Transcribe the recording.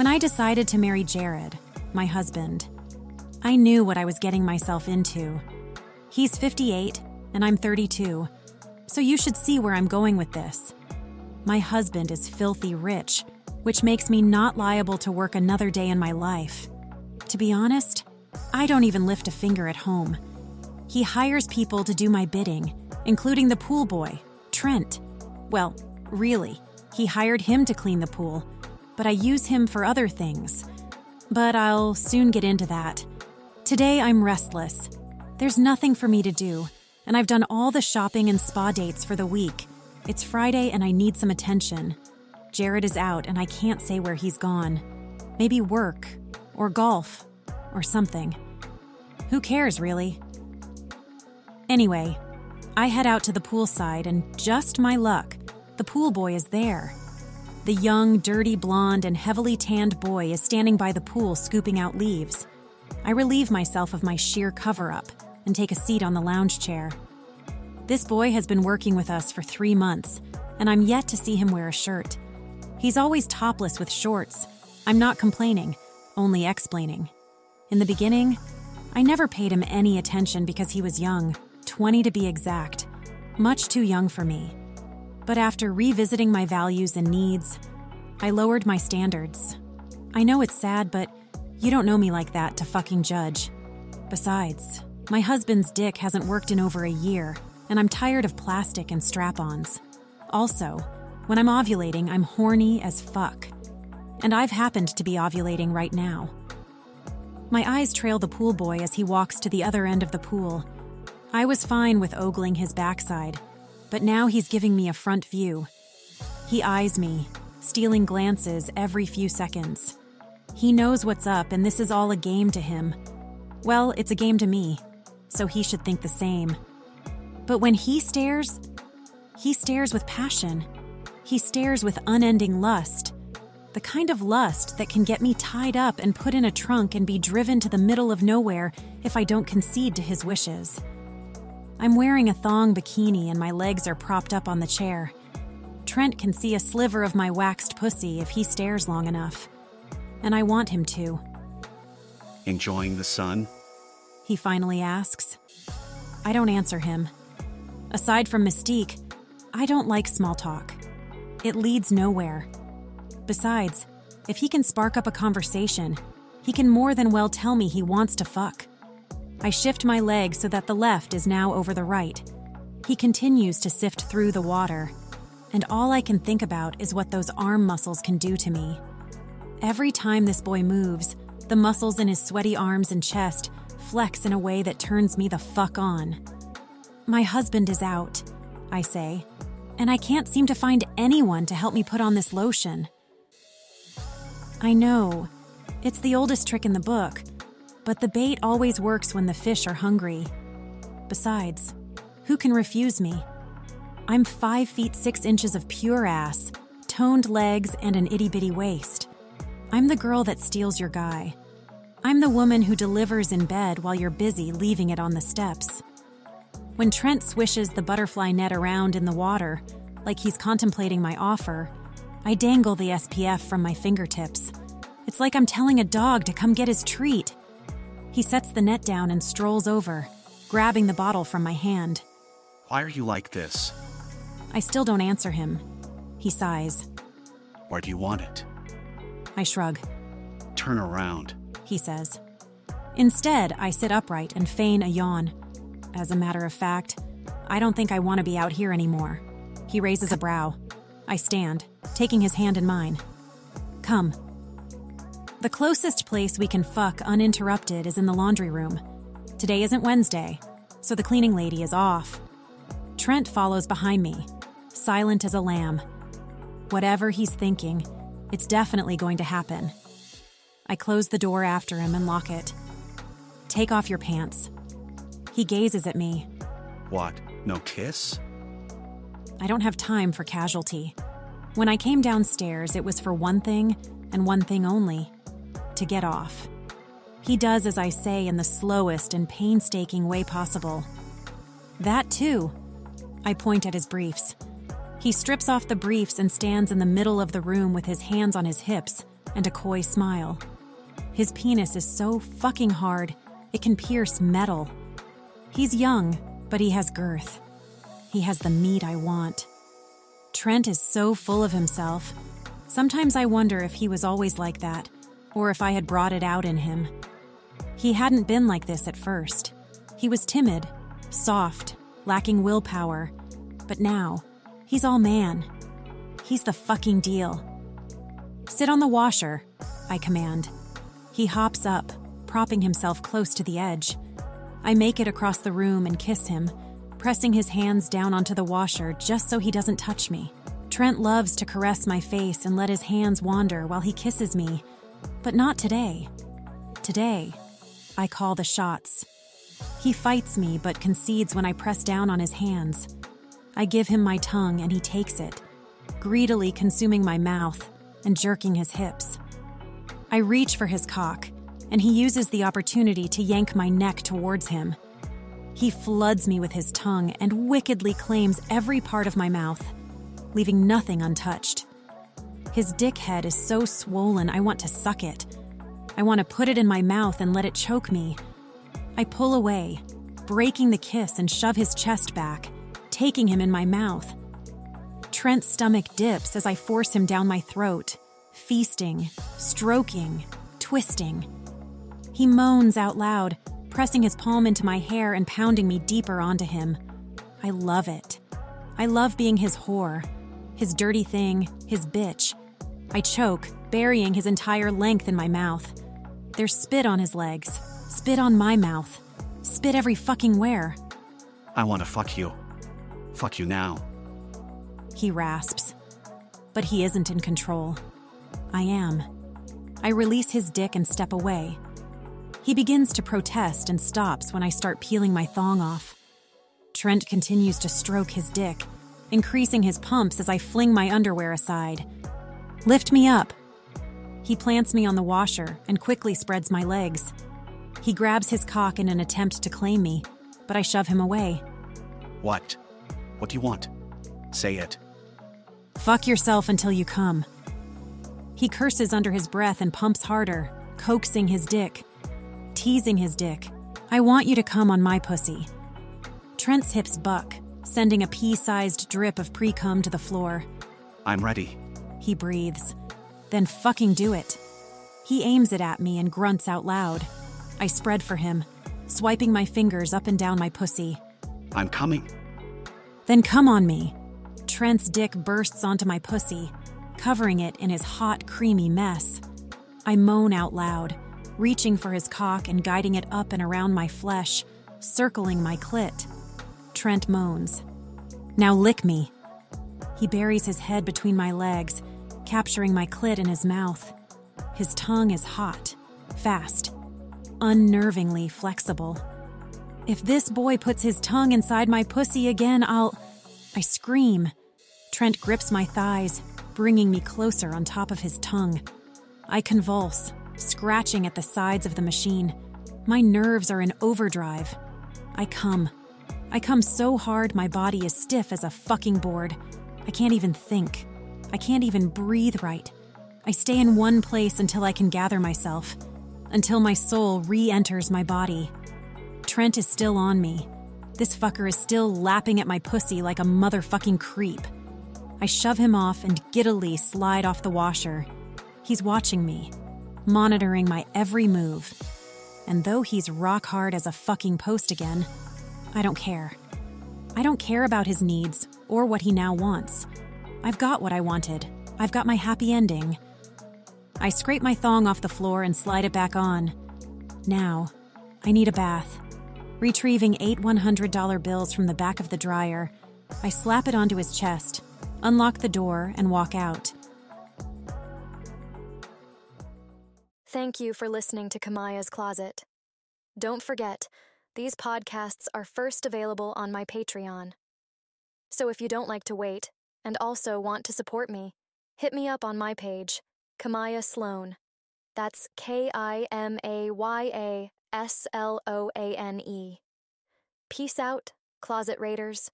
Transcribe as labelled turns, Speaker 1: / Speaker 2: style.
Speaker 1: When I decided to marry Jared, my husband, I knew what I was getting myself into. He's 58 and I'm 32, so you should see where I'm going with this. My husband is filthy rich, which makes me not liable to work another day in my life. To be honest, I don't even lift a finger at home. He hires people to do my bidding, including the pool boy, Trent. Well, really, he hired him to clean the pool, but I use him for other things. But I'll soon get into that. Today I'm restless. There's nothing for me to do, and I've done all the shopping and spa dates for the week. It's Friday and I need some attention. Jared is out and I can't say where he's gone. Maybe work, or golf, or something. Who cares, really? Anyway, I head out to the poolside, and just my luck, the pool boy is there. The young, dirty blonde, and heavily tanned boy is standing by the pool scooping out leaves. I relieve myself of my sheer cover up and take a seat on the lounge chair. This boy has been working with us for three months, and I'm yet to see him wear a shirt. He's always topless with shorts. I'm not complaining, only explaining. In the beginning, I never paid him any attention because he was young, 20 to be exact, much too young for me. But after revisiting my values and needs, I lowered my standards. I know it's sad, but you don't know me like that to fucking judge. Besides, my husband's dick hasn't worked in over a year, and I'm tired of plastic and strap ons. Also, when I'm ovulating, I'm horny as fuck. And I've happened to be ovulating right now. My eyes trail the pool boy as he walks to the other end of the pool. I was fine with ogling his backside, but now he's giving me a front view. He eyes me, stealing glances every few seconds. He knows what's up, and this is all a game to him. Well, it's a game to me, so he should think the same. But when he stares, he stares with passion. He stares with unending lust. The kind of lust that can get me tied up and put in a trunk and be driven to the middle of nowhere if I don't concede to his wishes. I'm wearing a thong bikini and my legs are propped up on the chair. Trent can see a sliver of my waxed pussy if he stares long enough and I want him to.
Speaker 2: Enjoying the sun?
Speaker 1: He finally asks. I don't answer him. Aside from mystique, I don't like small talk. It leads nowhere. Besides, if he can spark up a conversation, he can more than well tell me he wants to fuck. I shift my leg so that the left is now over the right. He continues to sift through the water, and all I can think about is what those arm muscles can do to me. Every time this boy moves, the muscles in his sweaty arms and chest flex in a way that turns me the fuck on. My husband is out, I say, and I can't seem to find anyone to help me put on this lotion. I know, it's the oldest trick in the book, but the bait always works when the fish are hungry. Besides, who can refuse me? I'm 5 feet 6 inches of pure ass, toned legs, and an itty bitty waist. I'm the girl that steals your guy. I'm the woman who delivers in bed while you're busy leaving it on the steps. When Trent swishes the butterfly net around in the water, like he's contemplating my offer, I dangle the SPF from my fingertips. It's like I'm telling a dog to come get his treat. He sets the net down and strolls over, grabbing the bottle from my hand.
Speaker 2: Why are you like this?
Speaker 1: I still don't answer him. He sighs.
Speaker 2: Where do you want it?
Speaker 1: I shrug.
Speaker 2: Turn around,
Speaker 1: he says. Instead, I sit upright and feign a yawn. As a matter of fact, I don't think I want to be out here anymore. He raises a brow. I stand, taking his hand in mine. Come. The closest place we can fuck uninterrupted is in the laundry room. Today isn't Wednesday, so the cleaning lady is off. Trent follows behind me, silent as a lamb. Whatever he's thinking, it's definitely going to happen. I close the door after him and lock it. Take off your pants. He gazes at me.
Speaker 2: What? No kiss?
Speaker 1: I don't have time for casualty. When I came downstairs, it was for one thing and one thing only to get off. He does as I say in the slowest and painstaking way possible. That too. I point at his briefs. He strips off the briefs and stands in the middle of the room with his hands on his hips, and a coy smile. His penis is so fucking hard, it can pierce metal. He's young, but he has girth. He has the meat I want. Trent is so full of himself. Sometimes I wonder if he was always like that, or if I had brought it out in him. He hadn't been like this at first. He was timid, soft, lacking willpower. But now, he's all man. He's the fucking deal. Sit on the washer, I command. He hops up, propping himself close to the edge. I make it across the room and kiss him, pressing his hands down onto the washer just so he doesn't touch me. Trent loves to caress my face and let his hands wander while he kisses me, but not today. Today, I call the shots. He fights me but concedes when I press down on his hands. I give him my tongue and he takes it, greedily consuming my mouth and jerking his hips. I reach for his cock, and he uses the opportunity to yank my neck towards him. He floods me with his tongue and wickedly claims every part of my mouth, leaving nothing untouched. His dick head is so swollen, I want to suck it. I want to put it in my mouth and let it choke me. I pull away, breaking the kiss and shove his chest back, taking him in my mouth. Trent's stomach dips as I force him down my throat, feasting, stroking, twisting. He moans out loud, pressing his palm into my hair and pounding me deeper onto him. I love it. I love being his whore, his dirty thing, his bitch. I choke, burying his entire length in my mouth. There's spit on his legs, spit on my mouth, spit every fucking where.
Speaker 2: I want to fuck you. Fuck you now.
Speaker 1: He rasps. But he isn't in control. I am. I release his dick and step away. He begins to protest and stops when I start peeling my thong off. Trent continues to stroke his dick, increasing his pumps as I fling my underwear aside. Lift me up. He plants me on the washer and quickly spreads my legs. He grabs his cock in an attempt to claim me, but I shove him away.
Speaker 2: What? What do you want? Say it.
Speaker 1: Fuck yourself until you come. He curses under his breath and pumps harder, coaxing his dick, teasing his dick. I want you to come on my pussy. Trent's hips buck, sending a pea sized drip of pre cum to the floor.
Speaker 2: I'm ready.
Speaker 1: He breathes. Then fucking do it. He aims it at me and grunts out loud. I spread for him, swiping my fingers up and down my pussy.
Speaker 2: I'm coming.
Speaker 1: Then come on me. Trent's dick bursts onto my pussy, covering it in his hot, creamy mess. I moan out loud, reaching for his cock and guiding it up and around my flesh, circling my clit. Trent moans. Now lick me. He buries his head between my legs, capturing my clit in his mouth. His tongue is hot, fast, unnervingly flexible. If this boy puts his tongue inside my pussy again, I'll. I scream. Trent grips my thighs, bringing me closer on top of his tongue. I convulse, scratching at the sides of the machine. My nerves are in overdrive. I come. I come so hard my body is stiff as a fucking board. I can't even think. I can't even breathe right. I stay in one place until I can gather myself, until my soul re enters my body. Trent is still on me. This fucker is still lapping at my pussy like a motherfucking creep. I shove him off and giddily slide off the washer. He's watching me, monitoring my every move. And though he's rock hard as a fucking post again, I don't care. I don't care about his needs or what he now wants. I've got what I wanted. I've got my happy ending. I scrape my thong off the floor and slide it back on. Now, I need a bath. Retrieving eight $100 bills from the back of the dryer, I slap it onto his chest, unlock the door, and walk out.
Speaker 3: Thank you for listening to Kimaya's Closet. Don't forget, these podcasts are first available on my Patreon. So if you don't like to wait and also want to support me, hit me up on my page, Kimaya Sloane. That's K I M A Y A S L O A N E. Peace out, Closet Raiders.